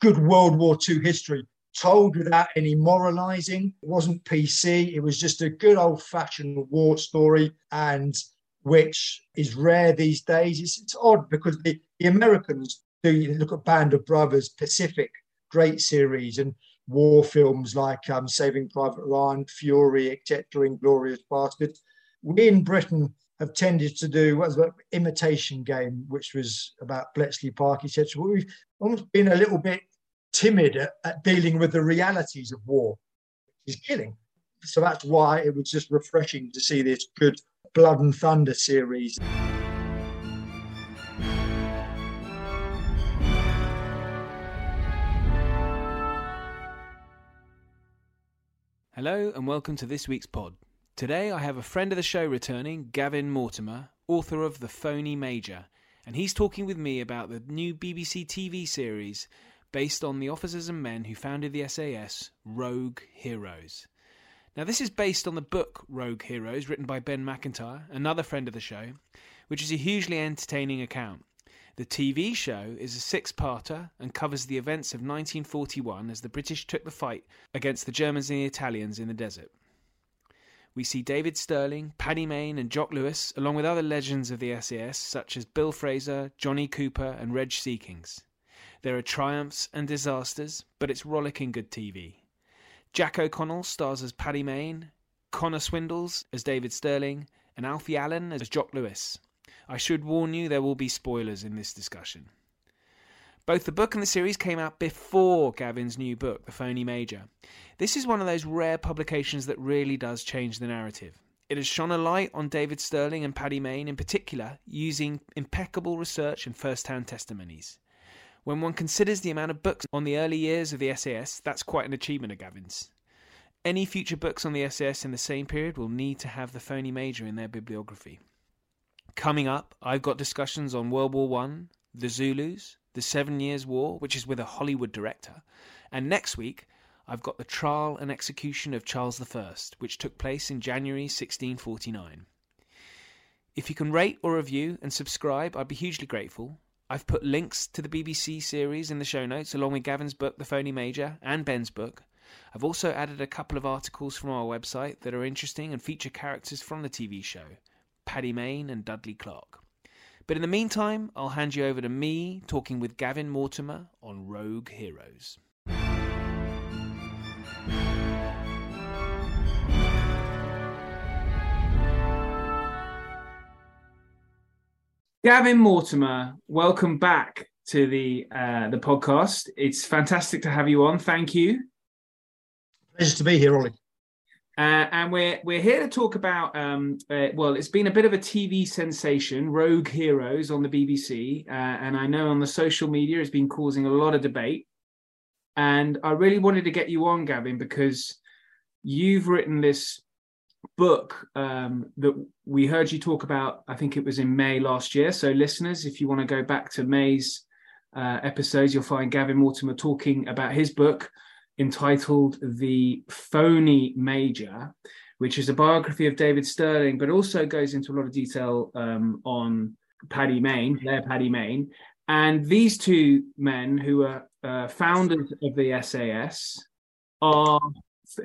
good World War II history told without any moralizing. It wasn't PC. It was just a good old fashioned war story, and which is rare these days. It's, it's odd because the, the Americans do you look at Band of Brothers, Pacific, great series, and war films like um, Saving Private Ryan, Fury, etc., Inglourious Basterds. We in Britain have tended to do what was that imitation game, which was about Bletchley Park, etc. We've almost been a little bit timid at, at dealing with the realities of war, which is killing. So that's why it was just refreshing to see this good Blood and Thunder series. Hello and welcome to this week's pod. Today I have a friend of the show returning, Gavin Mortimer, author of The Phoney Major, and he's talking with me about the new BBC TV series based on the officers and men who founded the SAS, Rogue Heroes. Now, this is based on the book Rogue Heroes, written by Ben Macintyre, another friend of the show, which is a hugely entertaining account. The TV show is a six parter and covers the events of 1941 as the British took the fight against the Germans and the Italians in the desert. We see David Stirling, Paddy Mayne, and Jock Lewes, along with other legends of the SAS such as Bill Fraser, Johnny Cooper, and Reg Seekings. There are triumphs and disasters, but it's rollicking good TV. Jack O'Connell stars as Paddy Mayne, Connor Swindells as David Stirling, and Alfie Allen as Jock Lewes. I should warn you there will be spoilers in this discussion. Both the book and the series came out before Gavin's new book, The Phoney Major. This is one of those rare publications that really does change the narrative. It has shone a light on David Stirling and Paddy Mayne in particular, using impeccable research and first hand testimonies. When one considers the amount of books on the early years of the SAS, that's quite an achievement of Gavin's. Any future books on the SAS in the same period will need to have the phoney major in their bibliography. Coming up, I've got discussions on World War One, the Zulus, the Seven Years' War, which is with a Hollywood director, and next week I've got the trial and execution of Charles I, which took place in January 1649. If you can rate or review and subscribe, I'd be hugely grateful. I've put links to the BBC series in the show notes, along with Gavin's book, The Phoney Major, and Ben's book. I've also added a couple of articles from our website that are interesting and feature characters from the TV show Paddy Mayne and Dudley Clarke. But in the meantime, I'll hand you over to me talking with Gavin Mortimer on Rogue Heroes. Gavin Mortimer, welcome back to the uh, the podcast. It's fantastic to have you on. Thank you. Pleasure to be here, Ollie. Uh, and we're we're here to talk about um, uh, well, it's been a bit of a TV sensation, Rogue Heroes on the BBC, uh, and I know on the social media it's been causing a lot of debate. And I really wanted to get you on, Gavin, because you've written this book um, that we heard you talk about, I think it was in May last year. So, listeners, if you want to go back to May's uh, episodes, you'll find Gavin Mortimer talking about his book entitled The Phoney Major, which is a biography of David Stirling, but also goes into a lot of detail um, on Paddy Mayne, Blair Paddy Mayne. And these two men, who are uh, founders of the SAS, are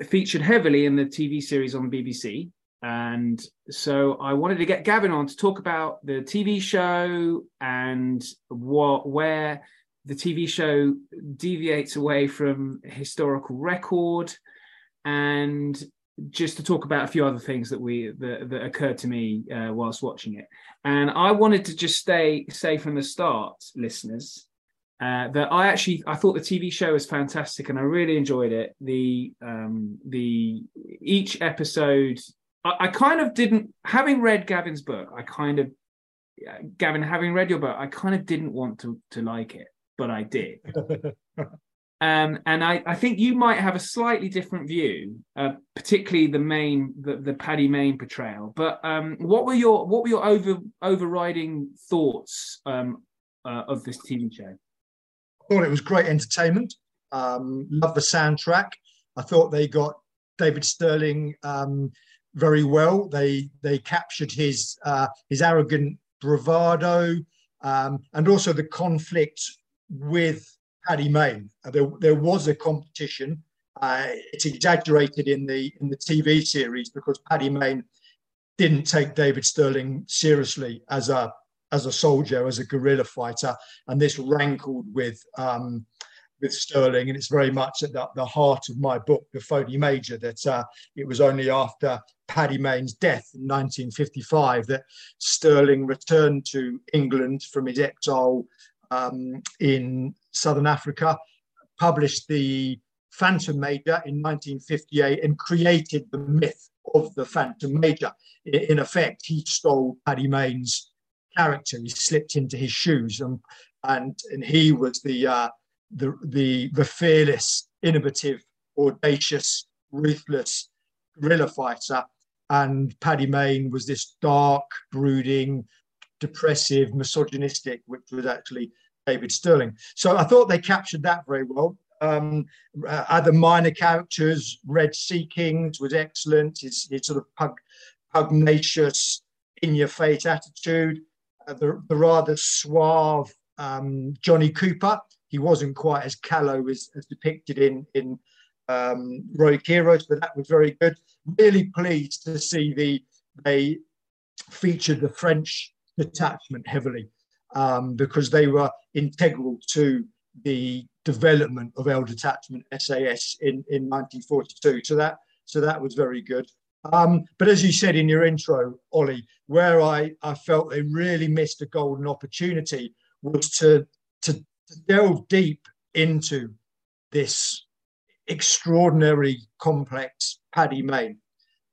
featured heavily in the TV series on BBC. And so I wanted to get Gavin on to talk about the TV show and what where the TV show deviates away from historical record and just to talk about a few other things that we that, that occurred to me uh, whilst watching it and i wanted to just stay say from the start listeners uh, that I actually I thought the TV show was fantastic and I really enjoyed it. The um, the each episode I, I, kind of didn't having read Gavin's book. I kind of Gavin having read your book, I kind of didn't want to to like it, but I did. um, and I, I think you might have a slightly different view, uh, particularly the main the, the Paddy Mayne portrayal. But um, what were your what were your over overriding thoughts um, uh, of this TV show? Thought it was great entertainment. Um, love the soundtrack. I thought they got David Stirling um, very well. They they captured his uh, his arrogant bravado um, and also the conflict with Paddy Mayne. Uh, there, there was a competition. Uh, it's exaggerated in the in the TV series because Paddy Mayne didn't take David Stirling seriously as a as a soldier, as a guerrilla fighter, and this rankled with um, with Stirling, and it's very much at the, the heart of my book, The Phoney Major, that uh, it was only after Paddy Mayne's death in 1955 that Stirling returned to England from his exile um, in southern Africa, published the Phantom Major in 1958, and created the myth of the Phantom Major. In effect, he stole Paddy Mayne's character. He slipped into his shoes, and and and he was the uh, the the the fearless, innovative, audacious, ruthless guerrilla fighter. And Paddy Mayne was this dark, brooding, depressive, misogynistic, which was actually David Stirling. So I thought they captured that very well. Um, uh, other minor characters, Reg Seekings was excellent. His, his sort of pug, pugnacious, in your face attitude. Uh, the, the rather suave um, Johnny Cooper he wasn't quite as callow as, as depicted in in um, Rogue Heroes, but that was very good. Really pleased to see the they featured the French detachment heavily um, because they were integral to the development of L Detachment SAS in, in 1942. So that so that was very good. Um, but as you said in your intro, Ollie, where I, I felt they really missed a golden opportunity was to to delve deep into this extraordinary complex Paddy Mayne.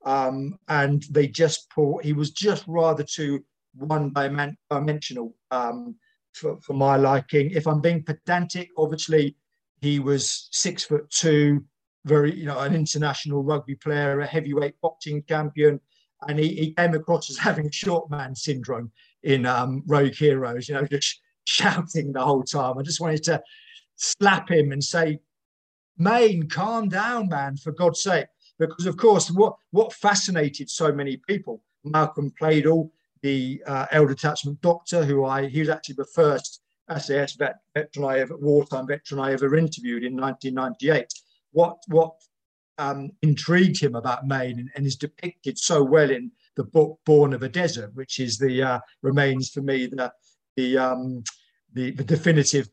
Um, and they just he was just rather too one dimensional um, for, for my liking. If I'm being pedantic, obviously he was six foot two, very, you know, an international rugby player, a heavyweight boxing champion, and he, he came across as having short man syndrome in um, Rogue Heroes, you know, just shouting the whole time. I just wanted to slap him and say, Mayne, calm down, man, for God's sake. Because, of course, what, what fascinated so many people, Malcolm Pleydell, the uh, L Detachment doctor, who I, he was actually the first SAS vet, veteran I ever, wartime veteran I ever interviewed in 1998. What, what um, intrigued him about Mayne and, and, is depicted so well in the book Born of a Desert, which is the, uh, remains for me the, the um, the, the definitive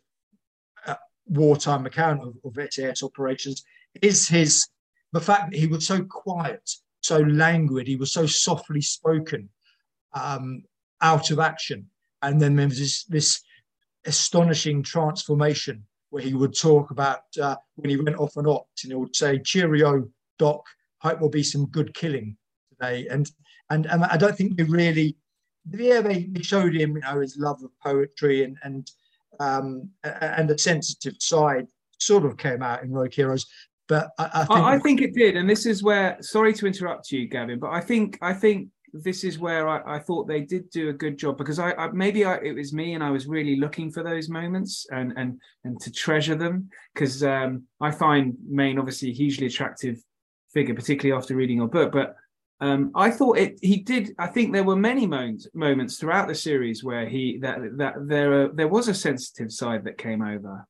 uh, wartime account of, of SAS operations. Is his the fact that he was so quiet, so languid, he was so softly spoken, um, out of action, and then there was this, this astonishing transformation where he would talk about uh, when he went off and opt, and he would say, "Cheerio, Doc. Hope there'll be some good killing today." And and, and I don't think we really yeah, they, showed him, you know, his love of poetry and and um, and the sensitive side sort of came out in Rogue Heroes. But I, I, think... I, think it did, and this is where. Sorry to interrupt you, Gavin, but I think I think this is where I, I thought they did do a good job because I, I maybe I, it was me and I was really looking for those moments and and and to treasure them because um, I find Mayne obviously a hugely attractive figure, particularly after reading your book, but um, I thought it. He did. I think there were many moments moments throughout the series where he that that there uh, there was a sensitive side that came over,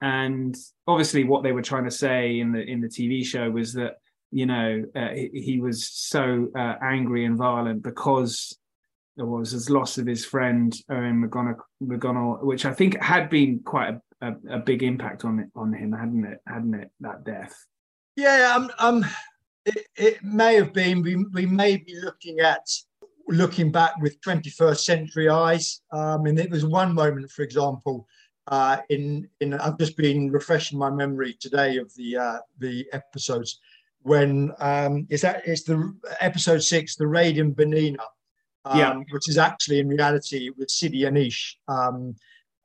and obviously what they were trying to say in the in the TV show was that you know uh, he, he, was so uh, angry and violent because there was his loss of his friend Eoin McGonigal which I think had been quite a, a, a, big impact on it on him, hadn't it? Hadn't it? That death. Yeah, um, um it, it may have been, we, we may be looking at looking back with 21st century eyes. Um, and it was one moment, for example, uh, in in I've just been refreshing my memory today of the uh, the episodes when um, is that it's the episode six, the raid in Benina, um, yeah. which is actually in reality with Sidi Haneish. Um,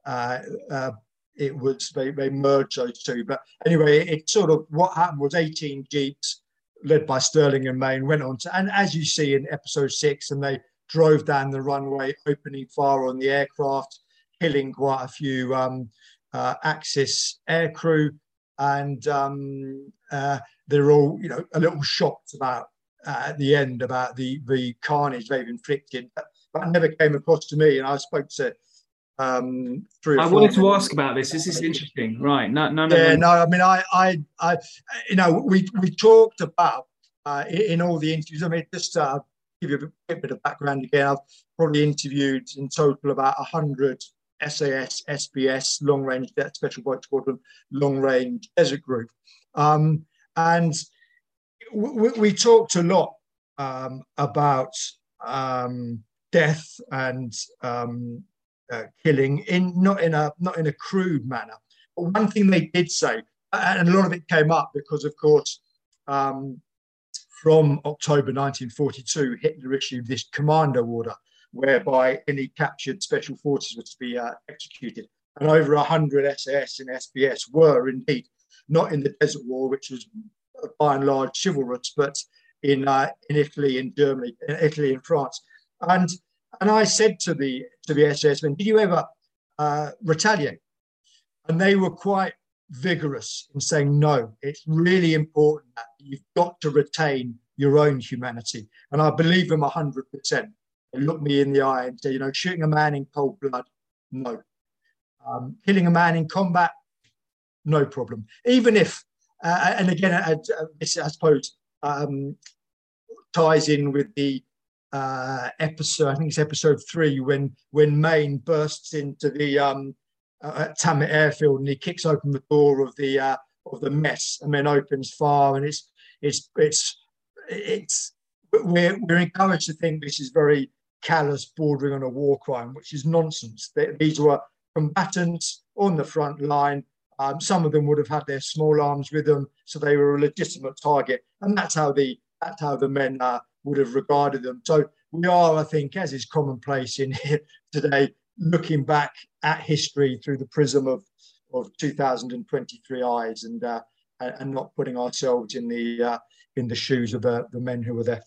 uh, uh, it was they, they merged those two, but anyway, it, it sort of what happened was 18 jeeps led by Stirling and Mayne, went on to, and as you see in episode six, and they drove down the runway, opening fire on the aircraft, killing quite a few um, uh, Axis aircrew, and um, uh, they're all, you know, a little shocked about uh, at the end about the the carnage they've inflicted. But that never came across to me, and I spoke to Um, I wanted to ask about this. This is interesting, right? No, no, no. Yeah, no. I mean, I, I, I, you know, we we talked about uh, in all the interviews. I mean, just uh, give you a bit of background again. I've probably interviewed in total about hundred SAS, SBS, Long Range that Special Boat Squadron, Long Range Desert Group, um, and we, we, talked a lot um, about um, death and um, uh, killing in not in a not in a crude manner. But one thing they did say, and a lot of it came up because, of course, um, from October 1942, Hitler issued this commando order whereby any captured special forces were to be uh, executed. And over 100 SS and SBS were indeed not in the Desert War, which was by and large chivalrous, but in uh, in Italy, in Germany, in Italy and France. And and I said to the to the SAS men, "Did you ever uh, retaliate?" And they were quite vigorous in saying, "No, it's really important that you've got to retain your own humanity." And I believe them hundred percent. They look me in the eye and say, "You know, shooting a man in cold blood, no. Um, killing a man in combat, no problem. Even if, uh, and again, I, I suppose um, ties in with the uh, episode. I think it's episode three when when Mayne bursts into the um, uh, Tamet Airfield and he kicks open the door of the uh, of the mess and then opens fire and it's it's it's it's we're we're encouraged to think this is very callous, bordering on a war crime, which is nonsense. These were combatants on the front line. Um, some of them would have had their small arms with them, so they were a legitimate target, and that's how the that's how the men uh, would have regarded them. So we are, I think, as is commonplace in here today, looking back at history through the prism of of 2023 eyes and uh, and not putting ourselves in the uh, in the shoes of the, the men who were there.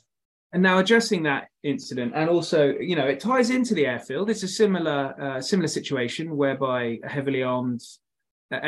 And now addressing that incident, and also, you know, it ties into the airfield. It's a similar uh, similar situation whereby a heavily armed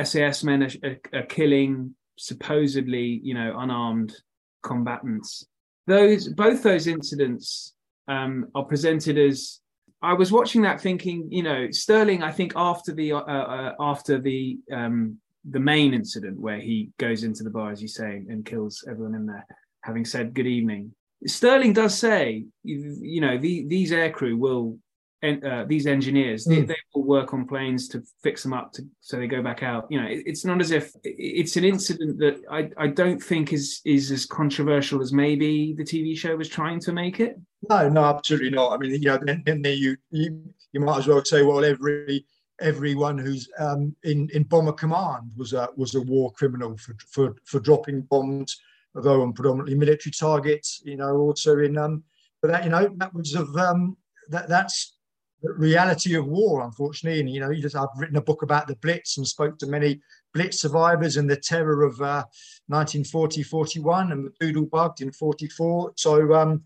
SAS men are, are, are killing supposedly, you know, unarmed combatants. Those both those incidents um, are presented as. I was watching that thinking, you know, Stirling. I think after the uh, uh, after the um, the main incident where he goes into the bar, as you say, and kills everyone in there, having said good evening. Stirling does say, you, you know, the, these aircrew will uh, these engineers mm. they, hmm. they, will work on planes to fix them up to, so they go back out you know it, it's not as if it's an incident that I, I don't think is is as controversial as maybe the tv show was trying to make it no no absolutely not i mean you know then, then you, you you might as well say well every everyone who's um, in in bomber command was a was a war criminal for for, for dropping bombs although on predominantly military targets you know also in um but that you know that was of um that that's reality of war, unfortunately. And you know, you just I've written a book about the Blitz and spoke to many Blitz survivors and the terror of uh, 1940, 41, and the bugged in 44. So um,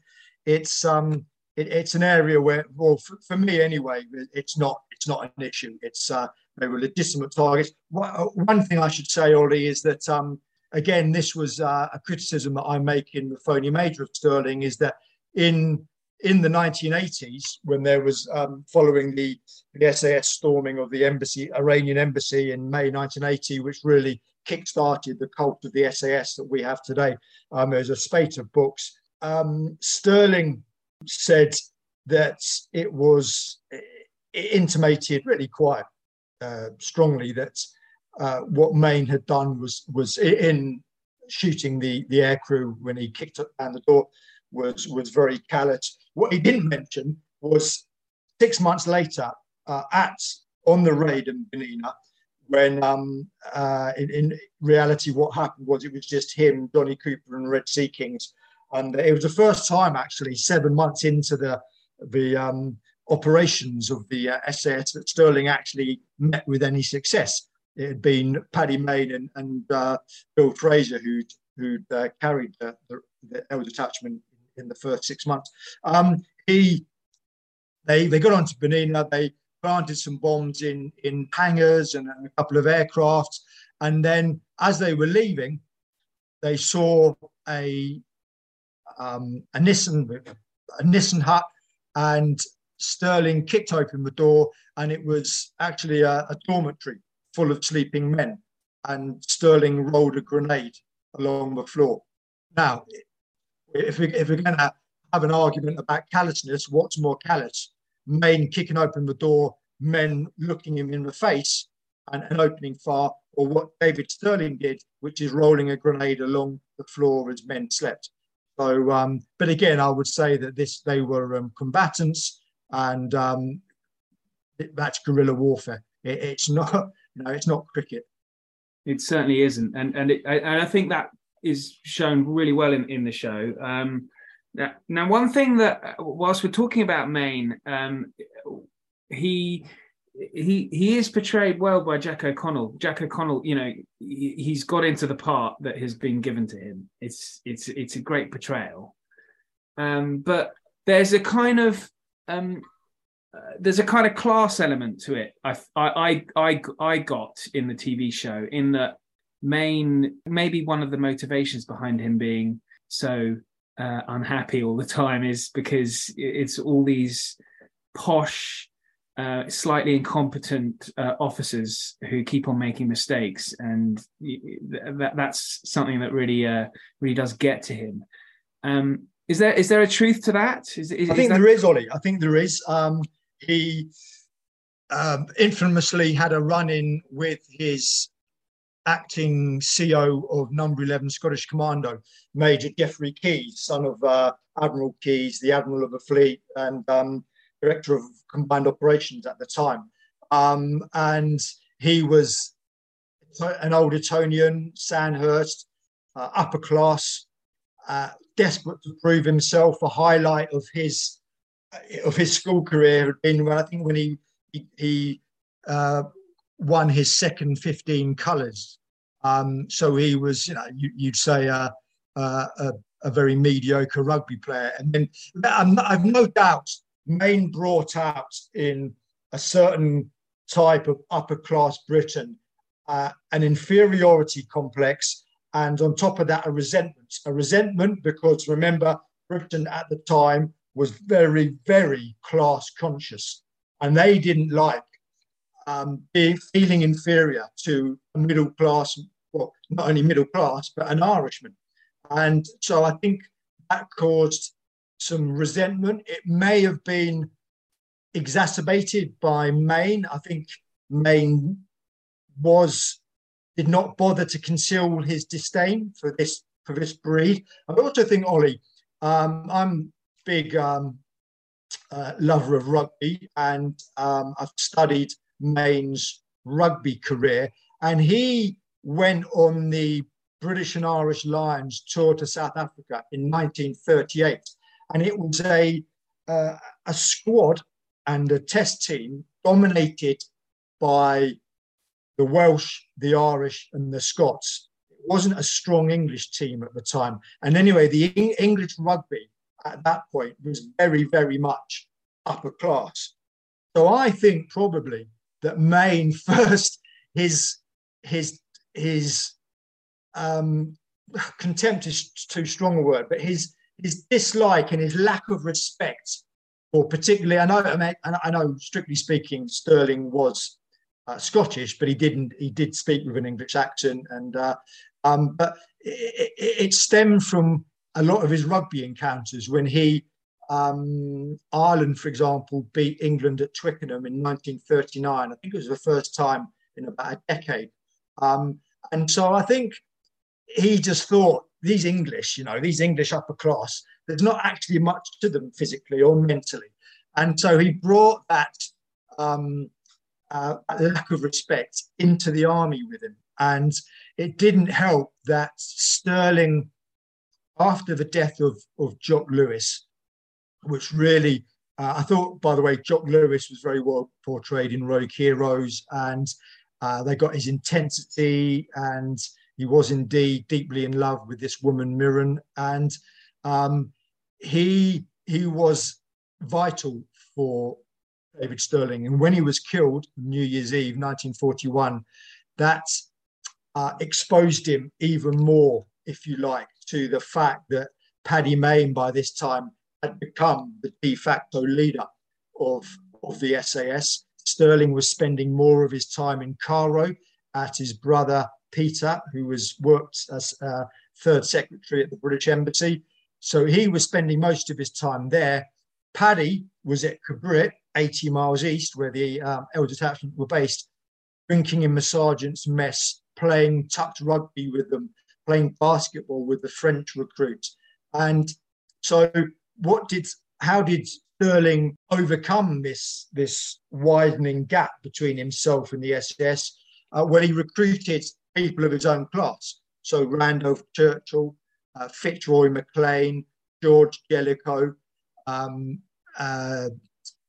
it's um, it, it's an area where, well, for, for, me anyway, it's not it's not an issue. It's uh, they were legitimate targets. Uh, one thing I should say, Ollie, is that um, again, this was uh, a criticism that I make in the phoney major of Stirling, is that in in the 1980s, when there was um, following the, the SAS storming of the embassy, Iranian embassy in May 1980, which really kick-started the cult of the SAS that we have today. Um, there's a spate of books. Um, Stirling said that it was it intimated really quite uh, strongly that uh, what Mayne had done was was in shooting the the aircrew when he kicked up down the door was was very callous. What he didn't mention was six months later uh, at on the raid in Benina, when um, uh, in, in, reality what happened was it was just him, Johnny Cooper, and Reg Seekings, and it was the first time actually seven months into the the um, operations of the uh, SAS that Stirling actually met with any success. It had been Paddy Mayne and, and uh, Bill Fraser who'd who'd uh, carried the, the, the L detachment in the first six months. Um, he, they, they got onto Benina. They planted some bombs in in hangars and a couple of aircrafts, and then as they were leaving, they saw a um, a Nissan a Nissan hut, and Stirling kicked open the door, and it was actually a, a dormitory full of sleeping men. And Stirling rolled a grenade along the floor. Now, if, we, if we're going to have an argument about callousness, what's more callous? Men kicking open the door, men looking him in the face and, and opening fire, or what David Stirling did, which is rolling a grenade along the floor as men slept. So, um, but again, I would say that this they were um, combatants, and um, it, that's guerrilla warfare. It, it's not, you know, it's not cricket. It certainly isn't, and and it, and I think that is shown really well in, in the show. Um, now, one thing that, whilst we're talking about Mayne, um, he he he is portrayed well by Jack O'Connell. Jack O'Connell, you know, he, has got into the part that has been given to him. It's it's it's a great portrayal, um, but there's a kind of um, uh, there's a kind of class element to it. I, I I I got in the TV show in that Mayne maybe one of the motivations behind him being so uh, unhappy all the time is because it's all these posh uh, slightly incompetent uh, officers who keep on making mistakes, and that, that's something that really uh, really does get to him. Um, is there is there a truth to that? Is, is, I think that... there is, Ollie. I think there is. Um, he um, infamously had a run in with his acting CO of Number 11 Scottish Commando, Major Geoffrey Keyes, son of uh, Admiral Keyes, the Admiral of the Fleet, and um, Director of Combined Operations at the time. Um, and he was an old Etonian, Sandhurst, uh, upper class, uh, desperate to prove himself. A highlight of his of his school career had been when I think when he he, he uh, won his second 15 colours. Um, so he was, you know, you, would say a, a, a, very mediocre rugby player. And then I've no doubt Mayne brought out in a certain type of upper class Britain uh, an inferiority complex, and on top of that, a resentment. A resentment because remember, Britain at the time was very, very class conscious, and they didn't like um, being feeling inferior to a middle class, well, not only middle class, but an Irishman. And so I think that caused some resentment. It may have been exacerbated by Mayne. I think Mayne was did not bother to conceal his disdain for this for this breed. I also think Ollie, um, I'm big um, uh, lover of rugby, and um, I've studied Mayne's rugby career, and he went on the British and Irish Lions tour to South Africa in 1938 and it was a uh, a squad and a test team dominated by the Welsh, the Irish, and the Scots. It wasn't a strong English team at the time. And anyway, the English rugby at that point was very, very much upper class. So I think probably that Mayne first his his his um, contempt is too strong a word, but his his dislike and his lack of respect for particularly I know I, mean, I know strictly speaking Stirling was uh, Scottish but he didn't he did speak with an English accent and uh, um, but it, it, it, stemmed from a lot of his rugby encounters when he um, Ireland for example beat England at Twickenham in 1939 I think it was the first time in about a decade um, and so I think he just thought these English, you know, these English upper class, there's not actually much to them physically or mentally. And so he brought that um, uh, lack of respect into the army with him. And it didn't help that Stirling, after the death of, of Jock Lewes, which really, uh, I thought, by the way, Jock Lewes was very well portrayed in Rogue Heroes, and uh, they got his intensity and he was indeed deeply in love with this woman, Mirren, and um, he he was vital for David Stirling. And when he was killed, New Year's Eve, 1941, that uh, exposed him even more, if you like, to the fact that Paddy Mayne by this time had become the de facto leader of, of the SAS. Stirling was spending more of his time in Cairo at his brother Peter, who was worked as uh, third secretary at the British Embassy. So he was spending most of his time there. Paddy was at Kabrit, 80 miles east, where the um, L Detachment were based, drinking in the sergeant's mess, playing touch rugby with them, playing basketball with the French recruits. And so, what did, how did Stirling overcome this, this widening gap between himself and the SAS? Uh, well, he recruited people of his own class. So, Randolph Churchill, uh, Fitzroy Maclean, George Jellicoe, um, uh,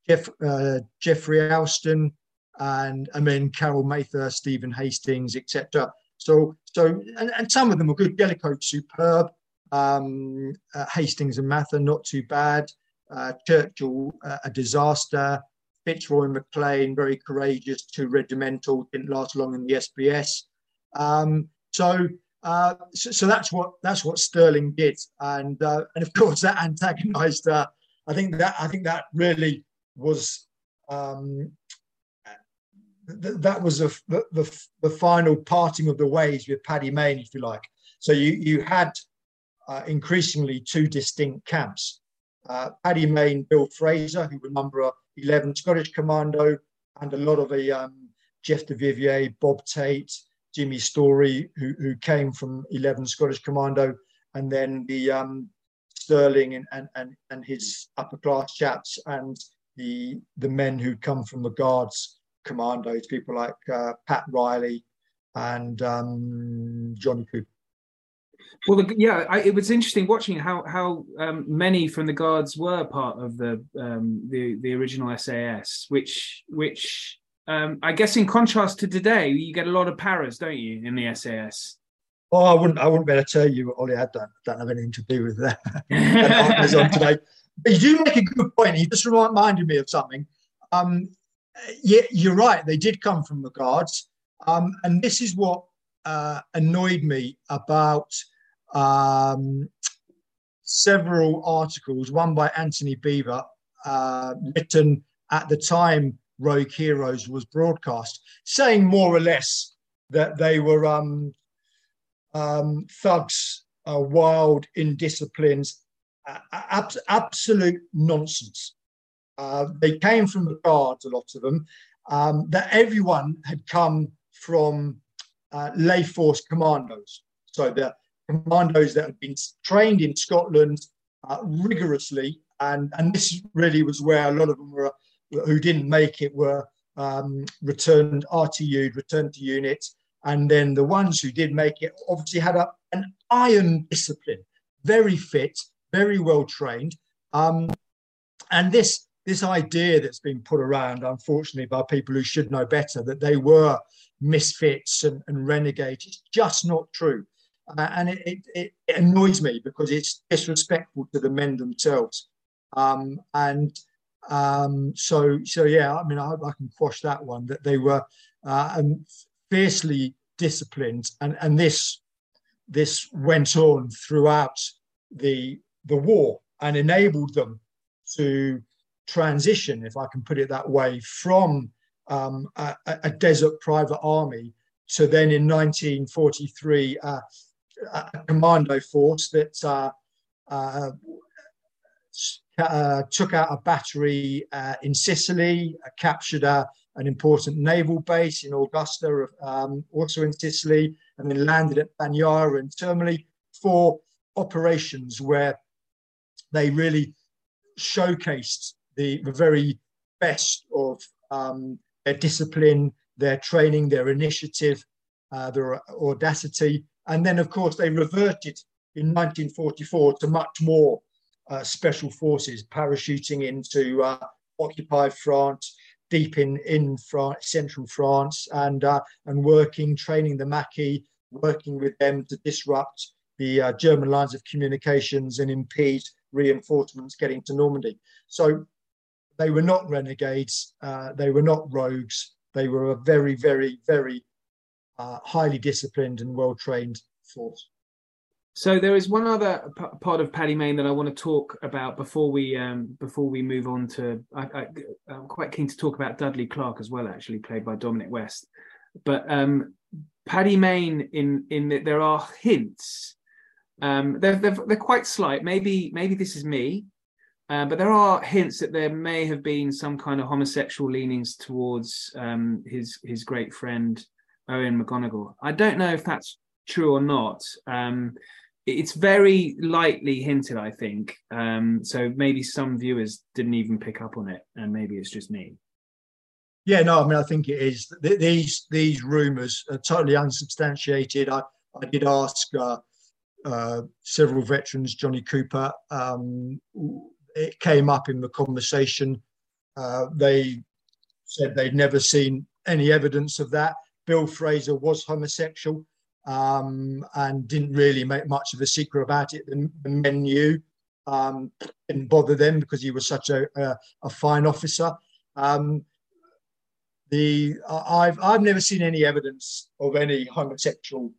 Jeff, uh, Geoffrey Alston, and I mean Carol Mather, Stephen Hastings, etc. So, so and, and, some of them were good. Jellicoe, superb. Um, uh, Hastings and Mather, not too bad. Uh, Churchill, uh, a disaster. Fitzroy Maclean, very courageous, too regimental, didn't last long in the SBS. Um, so, uh, so, so, that's what that's what Stirling did, and uh, and of course that antagonised. Uh, I think that I think that really was um, th- that was a, the, the, the final parting of the ways with Paddy Mayne, if you like. So you you had uh, increasingly two distinct camps. Uh, Paddy Mayne, Bill Fraser, who were number 11 Scottish Commando, and a lot of the um, Jeff Du Vivier, Bob Tait, Jimmy Storie, who, who came from 11 Scottish Commando, and then the um, Stirling and, and, and, and his upper class chaps, and the the men who come from the Guards commandos, people like uh, Pat Riley and um, Johnny Cooper. Well, the, yeah, I, it was interesting watching how how um, many from the guards were part of the um, the the original SAS, which which um, I guess in contrast to today, you get a lot of paras, don't you, in the SAS? Oh, I wouldn't I wouldn't be able to tell you, Ollie. I don't, don't have anything to do with that. on today. But you do make a good point. You just reminded me of something. Um, yeah, you're right. They did come from the guards, um, and this is what uh, annoyed me about um, several articles. One by Antony Beevor, uh, written at the time Rogue Heroes was broadcast, saying more or less that they were um, um, thugs, uh, wild, indisciplined, uh, absolute nonsense. Uh, they came from the guards, a lot of them, um, that everyone had come from uh, Layforce commandos. So the commandos that had been trained in Scotland uh, rigorously, and, and this really was where a lot of them were who didn't make it were um, returned RTU, returned to units, and then the ones who did make it obviously had a, an iron discipline, very fit, very well trained. Um, and this this idea that's been put around, unfortunately, by people who should know better, that they were misfits and, and renegades, is just not true. Uh, and it, it, it, annoys me because it's disrespectful to the men themselves. Um, and um, so, so yeah, I mean, I hope I can quash that one. That they were uh, fiercely disciplined, and and this this went on throughout the the war and enabled them to transition, if I can put it that way, from um, a, a, desert private army to then in 1943 uh, a commando force that uh, uh, uh, took out a battery uh, in Sicily, uh, captured a, an important naval base in Augusta, um, also in Sicily, and then landed at Bagnara and Termoli for operations where they really showcased the, the very best of um, their discipline, their training, their initiative, uh, their audacity. And then, of course, they reverted in 1944 to much more uh, special forces, parachuting into uh, occupied France, deep in, in France, central France, and, uh, and working, training the Maquis, working with them to disrupt the uh, German lines of communications and impede reinforcements getting to Normandy. So they were not renegades, uh, they were not rogues, they were a very, very, very uh, highly disciplined and well trained force. So there is one other p- part of Paddy Mayne that I want to talk about before we um, before we move on to. I, am quite keen to talk about Dudley Clarke as well, actually played by Dominic West. But um, Paddy Mayne, in in the, there are hints. Um, they're, they're they're quite slight. Maybe maybe this is me, uh, but there are hints that there may have been some kind of homosexual leanings towards um, his his great friend Eoin McGonigal. I don't know if that's true or not. Um, it's very lightly hinted, I think. Um, so maybe some viewers didn't even pick up on it, and maybe it's just me. Yeah, no, I mean, I think it is. These these rumours are totally unsubstantiated. I, I did ask uh, uh, several veterans, Johnny Cooper. Um, it came up in the conversation. Uh, they said they'd never seen any evidence of that. Bill Fraser was homosexual um, and didn't really make much of a secret about it. The, the men knew, um, didn't bother them because he was such a, a, a fine officer. Um, the I've I've never seen any evidence of any homosexual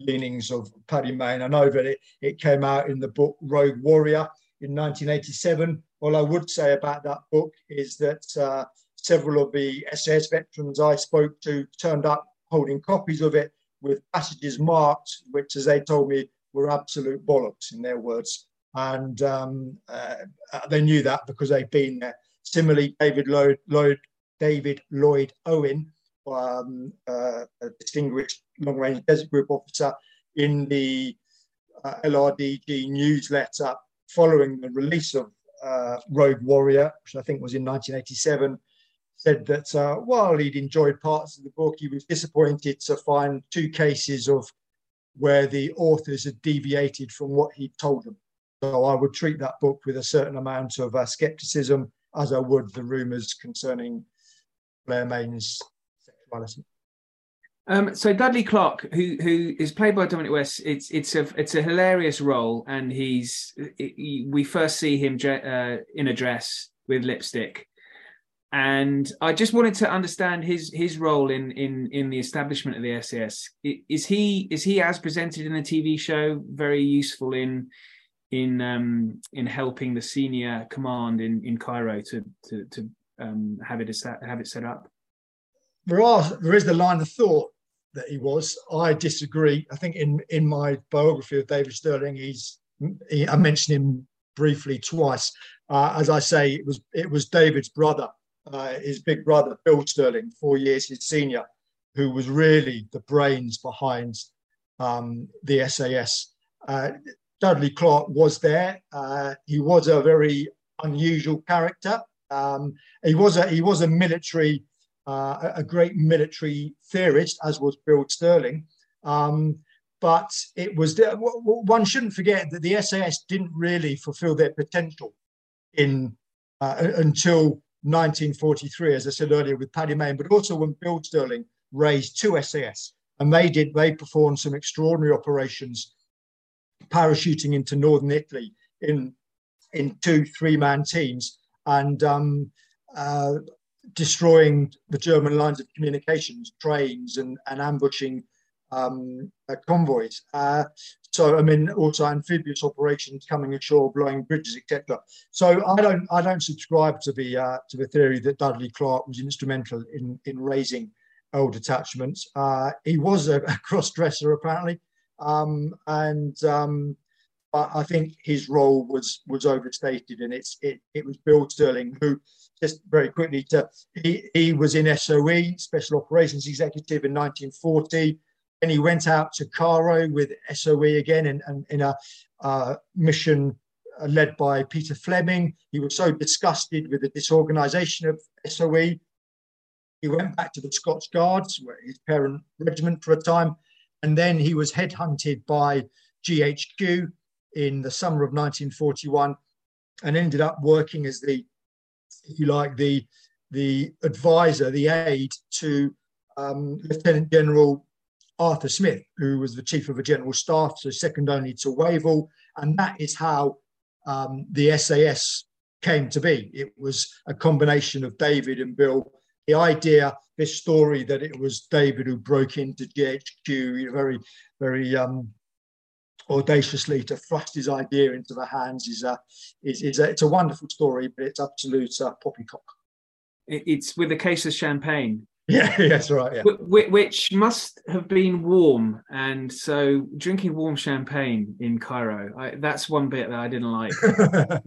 leanings of Paddy Mayne. I know that it, it came out in the book Rogue Warrior in 1987. All I would say about that book is that uh, several of the SAS veterans I spoke to turned up holding copies of it with passages marked, which, as they told me, were absolute bollocks in their words. And um, uh, they knew that because they'd been there. Similarly, David Lloyd, Lloyd David Lloyd Owen, um, uh, a distinguished long-range desert group officer, in the uh, LRDG newsletter following the release of uh, Rogue Warrior, which I think was in 1987, said that uh, while he'd enjoyed parts of the book, he was disappointed to find two cases of where the authors had deviated from what he'd told them. So I would treat that book with a certain amount of uh, skepticism, as I would the rumours concerning Blair Mayne's sexuality. Um, so Dudley Clarke, who who is played by Dominic West, it's it's a it's a hilarious role, and he's he, we first see him uh, in a dress with lipstick, and I just wanted to understand his his role in in in the establishment of the SAS. Is he is he as presented in the TV show very useful in in um, in helping the senior command in in Cairo to to to um, have it have it set up? There are there is the line of thought that he was. I disagree. I think in in my biography of David Stirling, he's he, I mentioned him briefly twice. Uh, as I say, it was it was David's brother uh, his big brother, Bill Stirling, four years his senior, who was really the brains behind um, the SAS. Uh, Dudley Clarke was there. Uh, he was a very unusual character. Um, he was a he was a military, uh, a great military theorist, as was Bill Stirling. Um, but it was one shouldn't forget that the SAS didn't really fulfil their potential in uh, until 1943, as I said earlier, with Paddy Mayne, but also when Bill Stirling raised two SAS. And they did, they performed some extraordinary operations, parachuting into northern Italy in, in two three man teams and um, uh, destroying the German lines of communications, trains, and, and ambushing um, uh, convoys. Uh, so I mean, also amphibious operations coming ashore, blowing bridges, etc. So I don't I don't subscribe to the uh, to the theory that Dudley Clarke was instrumental in in raising old detachments. Uh, he was a, a cross dresser apparently, um, and um, I think his role was was overstated, and it's it, it was Bill Stirling who just very quickly to he, he was in SOE Special Operations Executive in 1940 and he went out to Cairo with SOE again in, in, in a uh, mission led by Peter Fleming. He was so disgusted with the disorganization of SOE. He went back to the Scots Guards, his parent regiment for a time, and then he was headhunted by GHQ in the summer of 1941 and ended up working as the, if you like, the, the advisor, the aide to um, Lieutenant General Arthur Smith, who was the chief of the general staff, so second only to Wavell. And that is how um, the SAS came to be. It was a combination of David and Bill. The idea, this story that it was David who broke into GHQ, very, very um, audaciously to thrust his idea into the hands is a is, is a, it's a wonderful story, but it's absolute uh, poppycock. It's with a case of champagne. Yeah, that's right. Yeah. Which must have been warm, and so drinking warm champagne in Cairo, I, that's one bit that I didn't like.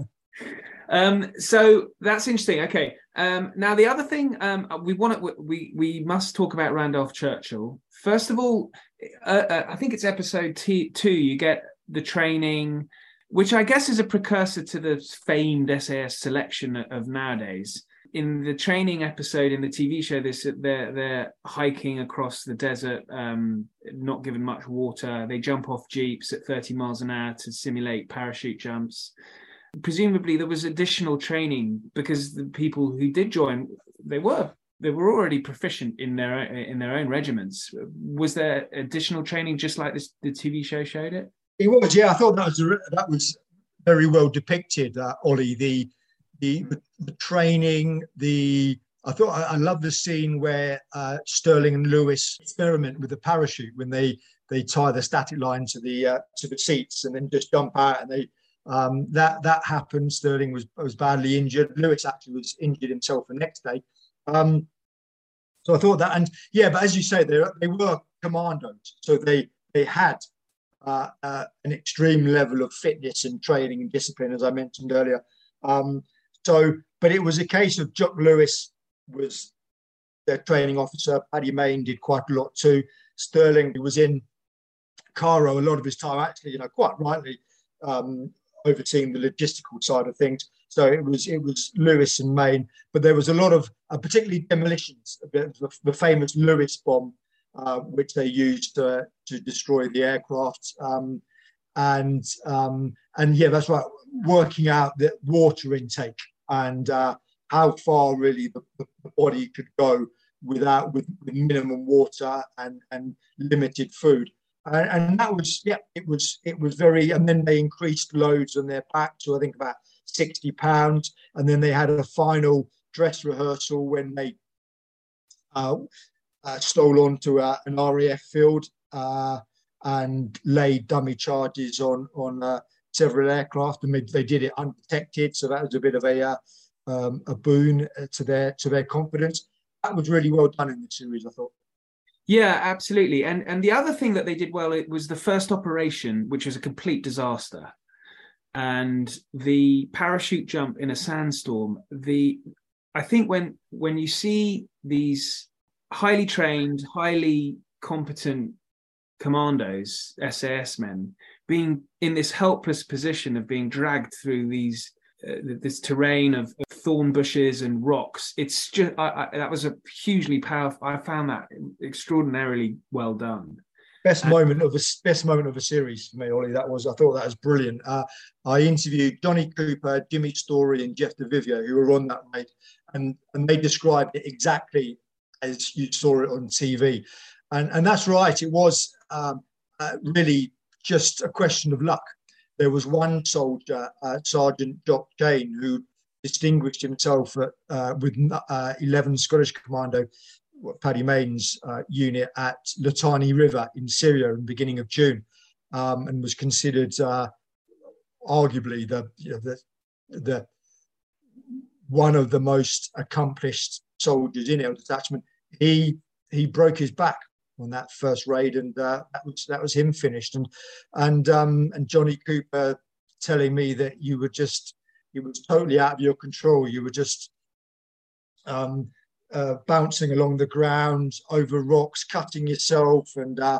um, so that's interesting. Okay, um, now the other thing um, we want to, we we must talk about Randolph Churchill. First of all, uh, uh, I think it's episode t- two. You get the training, which I guess is a precursor to the famed SAS selection of nowadays in the training episode in the TV show, this they're they're hiking across the desert, um, not given much water. They jump off jeeps at 30 miles an hour to simulate parachute jumps. Presumably, there was additional training because the people who did join, they were they were already proficient in their in their own regiments. Was there additional training, just like this the TV show showed it? It was, yeah. I thought that was that was very well depicted, Ollie. The the, the training, the I thought I, I love the scene where uh, Stirling and Lewes experiment with the parachute when they they tie the static line to the uh, to the seats and then just jump out and they um, that that happened. Stirling was was badly injured. Lewes actually was injured himself the next day. Um, so I thought that, and yeah, but as you say, they they were commandos, so they they had uh, uh, an extreme level of fitness and training and discipline, as I mentioned earlier. Um, so, but it was a case of Jock Lewes was their training officer. Paddy Mayne did quite a lot too. Stirling was in Cairo a lot of his time, actually, you know, quite rightly um, overseeing the logistical side of things. So it was it was Lewes and Mayne, but there was a lot of uh, particularly demolitions. The, the, famous Lewes bomb, uh, which they used to destroy the aircraft, um, and um, and yeah, that's right. Working out the water intake and uh, how far really the, the, body could go without with, with minimum water and, and limited food. And, and, that was yeah, it was it was very. And then they increased loads on their back to I think about sixty pounds, and then they had a final dress rehearsal when they uh, uh, stole onto uh, an RAF field uh, and laid dummy charges on on uh, several aircraft, and they did it undetected. So that was a bit of a uh, um, a boon uh, to their to their confidence. That was really well done in the series, I thought. Yeah, absolutely. And and the other thing that they did well it was the first operation, which was a complete disaster, and the parachute jump in a sandstorm. The I think when when you see these highly trained, highly competent commandos, SAS men, being in this helpless position of being dragged through these uh, this terrain of, of, thorn bushes and rocks. It's just I, I, that was a hugely powerful. I found that extraordinarily well done. Best and, moment of a best moment of a series for me, Ollie. That was I thought that was brilliant. Uh, I interviewed Johnny Cooper, Jimmy Storie, and Jeff Du Vivier, who were on that night, and and they described it exactly as you saw it on TV, and and that's right. It was um, uh, really just a question of luck. There was one soldier, uh, Sergeant Jock Cheyne, who distinguished himself at, uh, with uh, 11 Scottish Commando, Paddy Mayne's uh, unit at Litani River in Syria in the beginning of June, um, and was considered arguably the, you know, the the one of the most accomplished soldiers in our detachment. He he broke his back on that first raid, and uh, that was that was him finished. And and um, and Johnny Cooper telling me that you were just you was totally out of your control. You were just um, uh, bouncing along the ground over rocks, cutting yourself, and uh,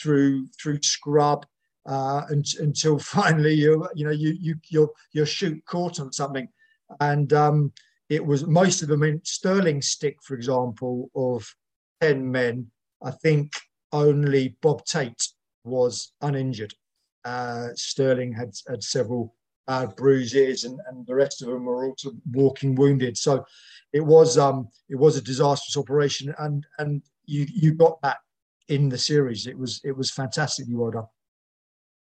through through scrub. Uh, and, until finally you you know you you your your chute caught on something, and um, it was most of them in Stirling stick, for example, of ten men I think only Bob Tait was uninjured. Uh, Stirling had had several bad bruises, and, and the rest of them were also walking wounded. So it was um, it was a disastrous operation, and and you you got that in the series. It was it was fantastically well done.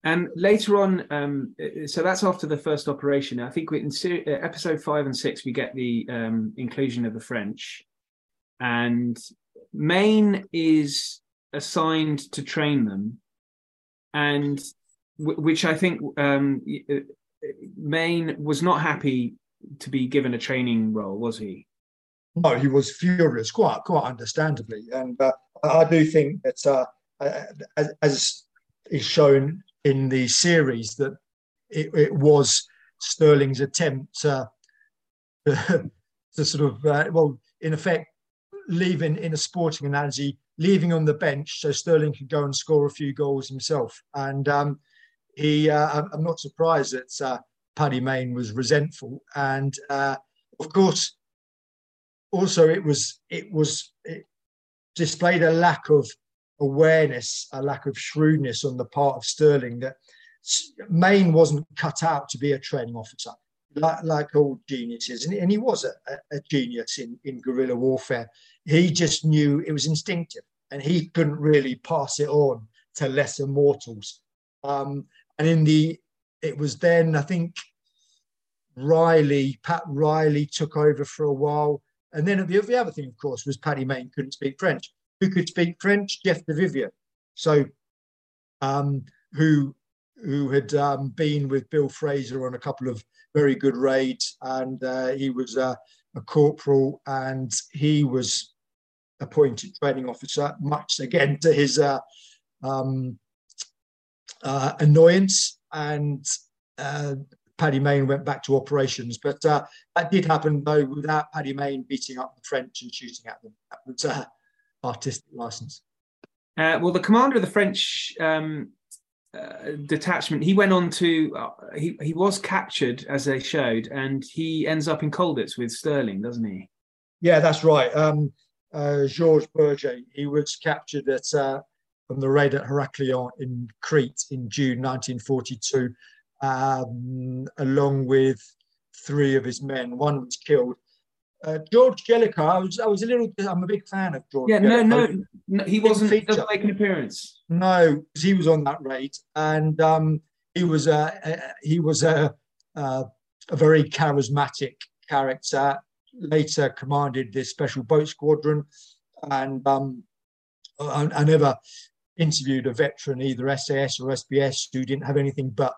And later on, um, so that's after the first operation. I think in ser- uh, episode five and six, we get the um, inclusion of the French, and Mayne is assigned to train them, and which I think um, Mayne was not happy to be given a training role, was he? No, he was furious, quite quite understandably, and uh, I do think that uh, as, as, is shown in the series that it, it was Stirling's attempt to, to sort of uh, well, in effect, leaving in a sporting analogy, leaving on the bench so Stirling could go and score a few goals himself, and um, he. Uh, I'm not surprised that uh, Paddy Mayne was resentful, and uh, of course also it was it was it displayed a lack of awareness, a lack of shrewdness on the part of Stirling that Mayne wasn't cut out to be a training officer like, like all geniuses, and, and he was a, a, genius in, in guerrilla warfare. He just knew it was instinctive, and he couldn't really pass it on to lesser mortals. Um, and in the, it was then I think Riley, Pat Riley took over for a while, and then the, the other thing, of course, was Paddy Mayne couldn't speak French. Who could speak French? Jeff Du Vivier. So, um, who who had um, been with Bill Fraser on a couple of very good raids, and uh, he was a corporal, and he was appointed training officer, much again to his uh, um, uh, annoyance. And uh, Paddy Mayne went back to operations. But uh, that did happen, though, without Paddy Mayne beating up the French and shooting at them. That was uh, artistic license. Uh, well, the commander of the French um, uh, detachment, he went on to, uh, he, he was captured, as they showed, and he ends up in Colditz with Stirling, doesn't he? Yeah, that's right. Um, uh, Georges Bergé, he was captured at from the raid at Heraklion in Crete in June 1942 um, along with three of his men. One was killed. Uh, George Jellicoe, I was, I was a little, I'm a big fan of George. Yeah, no, no, no, he wasn't. Make an appearance. No, he was on that raid, and um, he was a, a he was a, a, a very charismatic character. Later, commanded this special boat squadron, and um, I, I never interviewed a veteran, either SAS or SBS, who didn't have anything but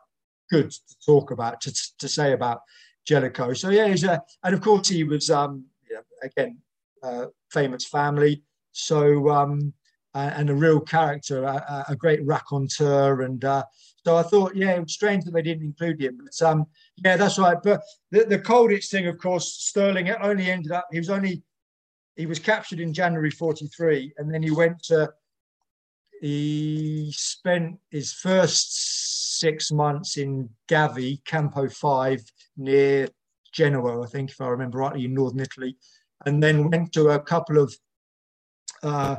good to talk about, to, to say about Jellicoe. So yeah, a, and of course he was um, again uh, famous family. So um, and a real character, a, a great raconteur, and uh, so I thought, yeah, it was strange that they didn't include him. But um, yeah, that's right. But the, the thing, of course, Stirling only ended up. He was only he was captured in January '43, and then he went to. He spent his first six months in Gavi, Campo 5, near Genoa, I think, if I remember rightly, in northern Italy, and then went to a couple of uh,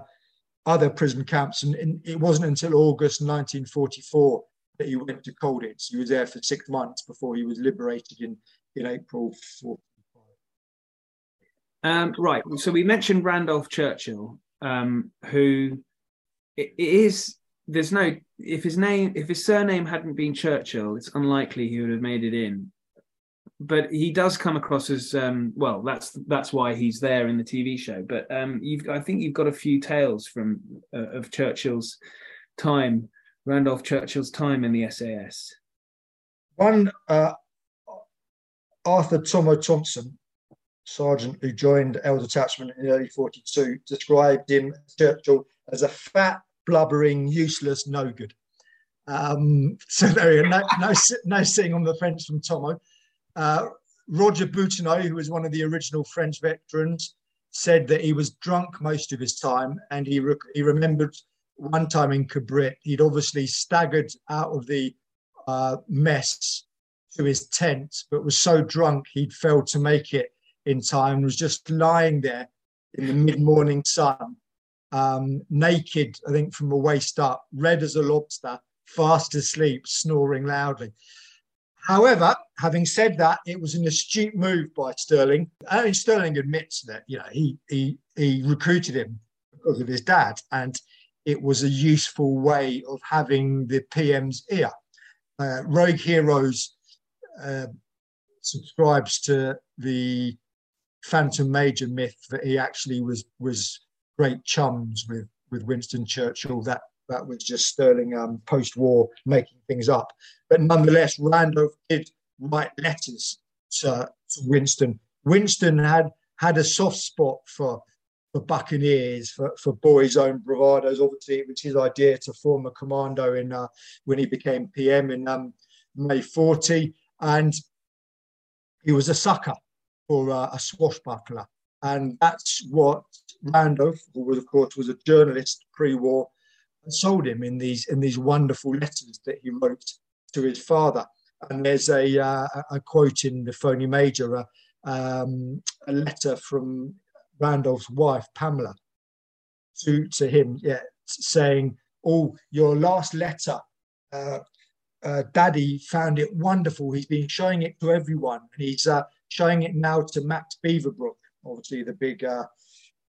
other prison camps. And, it wasn't until August 1944 that he went to Colditz. He was there for six months before he was liberated in, in April 45. Um, right. So we mentioned Randolph Churchill, um, who it is there's no if his name if his surname hadn't been Churchill, it's unlikely he would have made it in. But he does come across as um, well. That's that's why he's there in the TV show. But um, you've I think you've got a few tales from uh, of Churchill's time, Randolph Churchill's time in the SAS. One uh, Arthur Tomo Thompson, sergeant who joined L Detachment in early 42, described him Churchill as a fat, blubbering, useless, no good. Um, so there you go. No, no, no seeing on the fence from Tomo. Uh, Roger Boutinot, who was one of the original French veterans, said that he was drunk most of his time, and he re- he remembered one time in Kabrit, he'd obviously staggered out of the uh, mess to his tent, but was so drunk he'd failed to make it in time. Was just lying there in the mid-morning sun, um, naked, I think, from the waist up, red as a lobster, fast asleep, snoring loudly. However, having said that, it was an astute move by Stirling. I mean, Stirling admits that you know he he he recruited him because of his dad, and it was a useful way of having the PM's ear. Uh, Rogue Heroes uh, subscribes to the Phantom Major myth that he actually was was great chums with with Winston Churchill. That that was just Stirling um, post-war making things up. But nonetheless, Randolph did write letters to, to Winston. Winston had had a soft spot for for Buccaneers, for, for boys' own bravados. Obviously, it was his idea to form a commando in uh, when he became PM in um, May 40. And he was a sucker for uh, a swashbuckler. And that's what Randolph, who was, of course, was a journalist pre-war, sold him in these in these wonderful letters that he wrote to his father. And there's a uh, a quote in the Phoney Major, uh, um, a letter from Randolph's wife Pamela to to him, yeah, saying, "Oh, your last letter." Uh, uh, Daddy found it wonderful. He's been showing it to everyone, and he's uh, showing it now to Max Beaverbrook, obviously the big uh,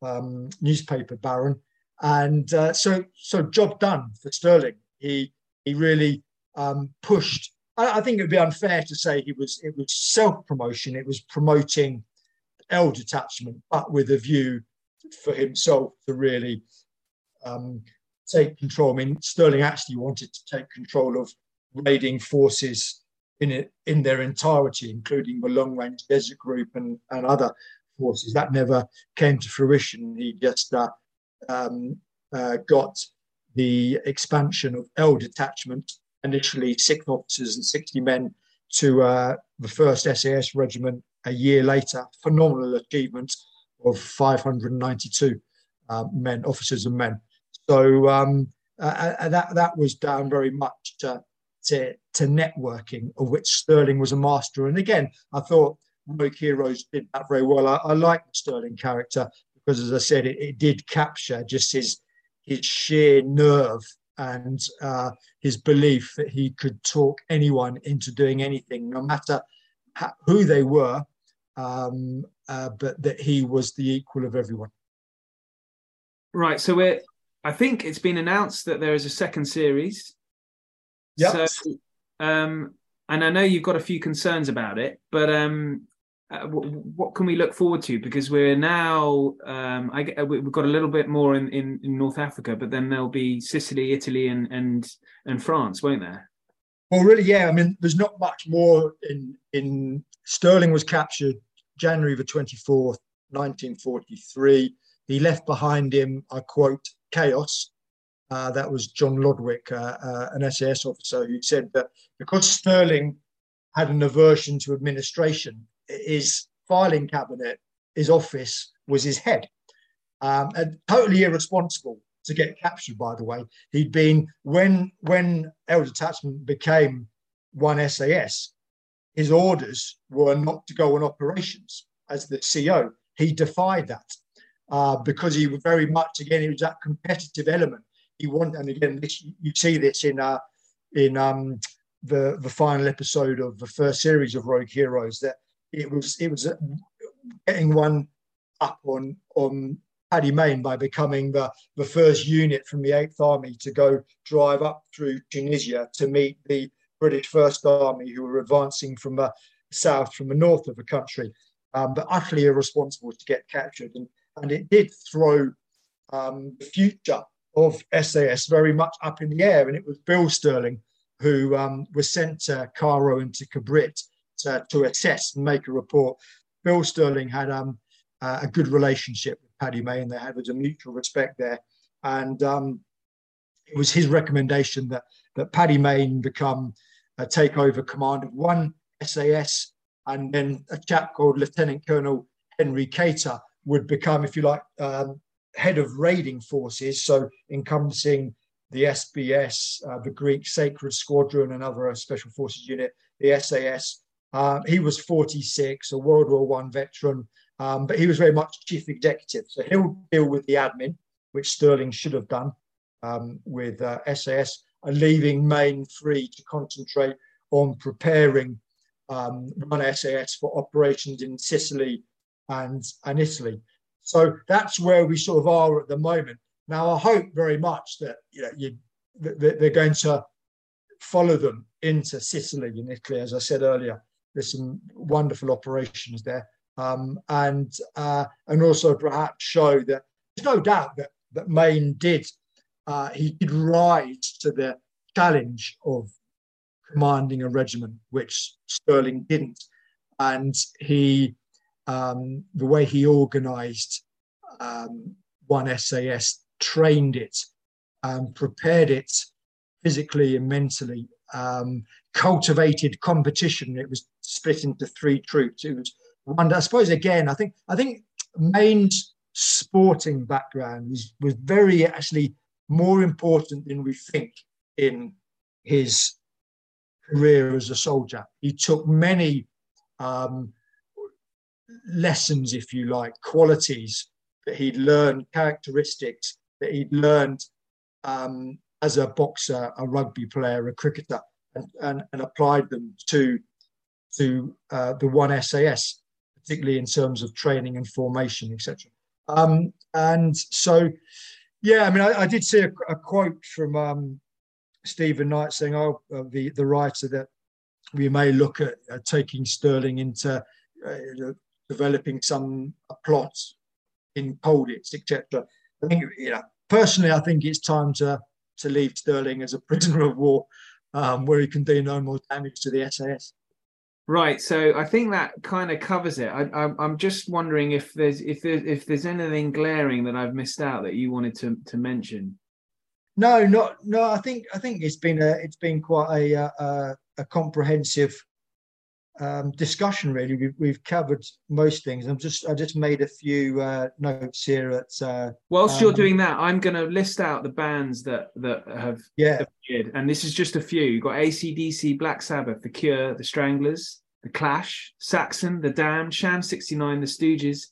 um, newspaper baron. And uh, so, so job done for Stirling. He he really um, pushed. I, I, think it would be unfair to say he was it was self promotion. It was promoting L detachment, but with a view for himself to really um, take control. I mean, Stirling actually wanted to take control of raiding forces in it in their entirety, including the long range desert group and, and other forces. That never came to fruition. He just uh, um, uh, got the expansion of L detachment, initially six officers and 60 men, to uh, the 1st SAS regiment a year later. Phenomenal achievement of 592 uh, men, officers and men. So um, uh, uh, that, that was down very much to, to, to networking, of which Stirling was a master. And again, I thought Rogue Heroes did that very well. I, I like the Stirling character because, as I said, it, it did capture just his his sheer nerve and uh, his belief that he could talk anyone into doing anything, no matter how, who they were, um, uh, but that he was the equal of everyone. Right. So we're. I think it's been announced that there is a second series. Yeah. So, um, and I know you've got a few concerns about it, but um, uh, what can we look forward to? Because we're now, um, I, uh, we've got a little bit more in, in, in, North Africa, but then there'll be Sicily, Italy, and and and France, won't there? Well, really, yeah. I mean, there's not much more in in Stirling was captured January the 24th, 1943. He left behind him, I quote, chaos. Uh, that was John Lodwick, uh, uh, an SAS officer, who said that because Stirling had an aversion to administration, his filing cabinet, his office was his head. Um, and totally irresponsible to get captured, by the way. He'd been, when, when L Detachment became one SAS, his orders were not to go on operations as the CO. He defied that uh, because he was very much, again, it was that competitive element. He wanted, and again, this, you see this in uh, in um, the the final episode of the first series of Rogue Heroes that it was it was getting one up on on Paddy Mayne by becoming the, the first unit from the 8th Army to go drive up through Tunisia to meet the British First Army who were advancing from the south, from the north of the country, um, but utterly irresponsible to get captured. And, and it did throw um, the future of SAS very much up in the air. And it was Bill Stirling who um, was sent to Cairo and to Kabrit to, assess and make a report. Bill Stirling had um, uh, a good relationship with Paddy Mayne, and They had a mutual respect there. And um, it was his recommendation that, that Paddy Mayne become uh, take over command of one SAS, and then a chap called Lieutenant Colonel Henry Cator would become, if you like, um, head of raiding forces, so encompassing the SBS, uh, the Greek Sacred Squadron, another special forces unit, the SAS, uh, he was 46, a World War One veteran, um, but he was very much chief executive. So he'll deal with the admin, which Stirling should have done um, with uh, SAS, and leaving Mayne free to concentrate on preparing um, one SAS for operations in Sicily and, and Italy. So that's where we sort of are at the moment. Now, I hope very much that you know you, that they're going to follow them into Sicily and Italy, as I said earlier, there's some wonderful operations there, um, and uh, and also perhaps show that there's no doubt that that Mayne did uh, he did rise to the challenge of commanding a regiment, which Stirling didn't. And he, um, the way he organised um, one SAS, trained it, um, prepared it physically and mentally, um, cultivated competition. It was split into three troops. It was one. I suppose again, I think I think Mayne's sporting background was was very actually more important than we think in his career as a soldier. He took many um, lessons, if you like, qualities that he'd learned, characteristics that he'd learned um, as a boxer, a rugby player, a cricketer, and, and, and applied them to to uh, the one SAS, particularly in terms of training and formation, etc. Um, and so, yeah, I mean, I, I did see a, a quote from um, Steven Knight saying, "Oh, uh, the the writer that we may look at uh, taking Stirling into uh, developing some plot in Colditz, etc." I think, you know, personally, I think it's time to to leave Stirling as a prisoner of war, um, where he can do no more damage to the SAS. Right. So I think that kind of covers it. I, am just wondering if there's if there's if there's anything glaring that I've missed out that you wanted to to mention. No, not no. I think I think it's been a it's been quite a a, a comprehensive um, discussion. Really, we've, we've covered most things. I'm just I just made a few uh, notes here. At uh, whilst um, you're doing that, I'm going to list out the bands that that have yeah appeared, and this is just a few. You've got ACDC, Black Sabbath, The Cure, The Stranglers, The Clash, Saxon, The Damned, Sham 69, The Stooges,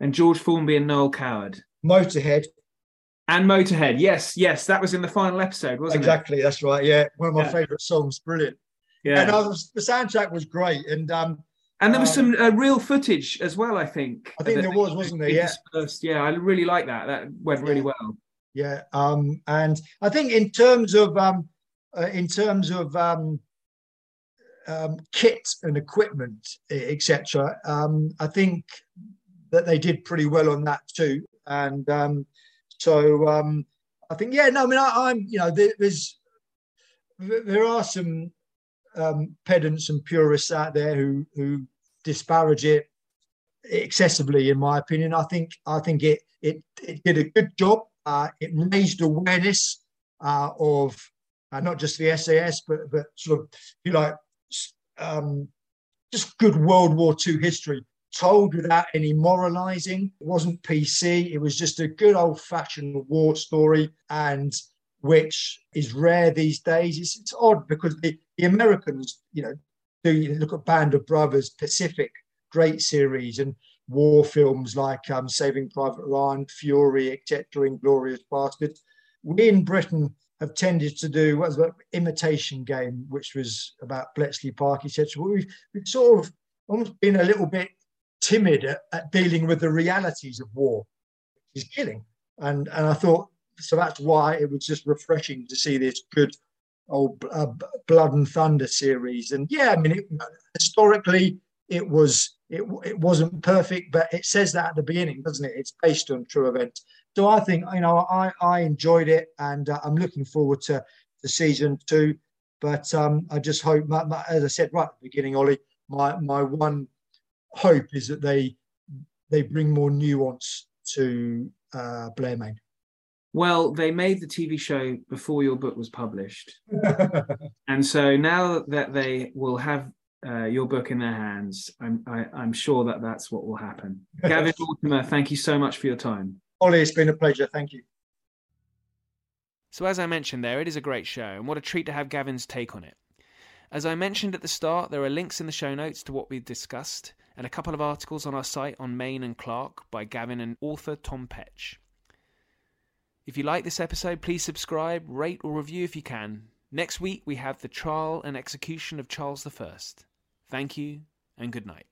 and George Formby and Noel Coward. Motorhead. And Motorhead, yes, yes, that was in the final episode, wasn't exactly, it? Exactly, that's right. Yeah, one of my yeah. favourite songs. Brilliant. Yeah, and was, the soundtrack was great, and um, and there was um, some uh, real footage as well. I think. I think there was, wasn't there? Yeah. Yeah, I really like that. That went really yeah. well. Yeah, um, and I think in terms of um, uh, in terms of um, um, kit and equipment, etc., um, I think that they did pretty well on that too. And um, so um, I think, yeah, no, I mean, I, am you know, there, there's there are some um, pedants and purists out there who who disparage it excessively, in my opinion. I think I think it it, it did a good job. Uh, it raised awareness uh, of uh, not just the SAS, but but sort of you like um, just good World War II history told without any moralizing. It wasn't PC. It was just a good old fashioned war story, and which is rare these days. It's, it's odd because the, the Americans, you know, do you look at Band of Brothers, Pacific, great series, and war films like um, Saving Private Ryan, Fury, etc., Inglourious Basterds. We in Britain have tended to do what was an imitation game, which was about Bletchley Park, etc. We've, we've sort of almost been a little bit timid at, at dealing with the realities of war, which is killing. And and I thought so that's why it was just refreshing to see this good old uh, Blood and Thunder series. And yeah, I mean, it, historically, it was it, it wasn't perfect, but it says that at the beginning, doesn't it? It's based on true events. So I think you know I I enjoyed it, and uh, I'm looking forward to the season two. But um, I just hope, my, my, as I said right at the beginning, Ollie, my my one hope is that they they bring more nuance to uh, Blair Mayne. Well, they made the TV show before your book was published. and so now that they will have uh, your book in their hands, I'm, I, am i am sure that that's what will happen. Gavin Mortimer, thank you so much for your time. Ollie, it's been a pleasure. Thank you. So, as I mentioned there, it is a great show, and what a treat to have Gavin's take on it. As I mentioned at the start, there are links in the show notes to what we've discussed, and a couple of articles on our site on Mayne and Clarke by Gavin and author Tom Petch. If you like this episode, please subscribe, rate, or review if you can. Next week, we have the trial and execution of Charles I. Thank you, and good night.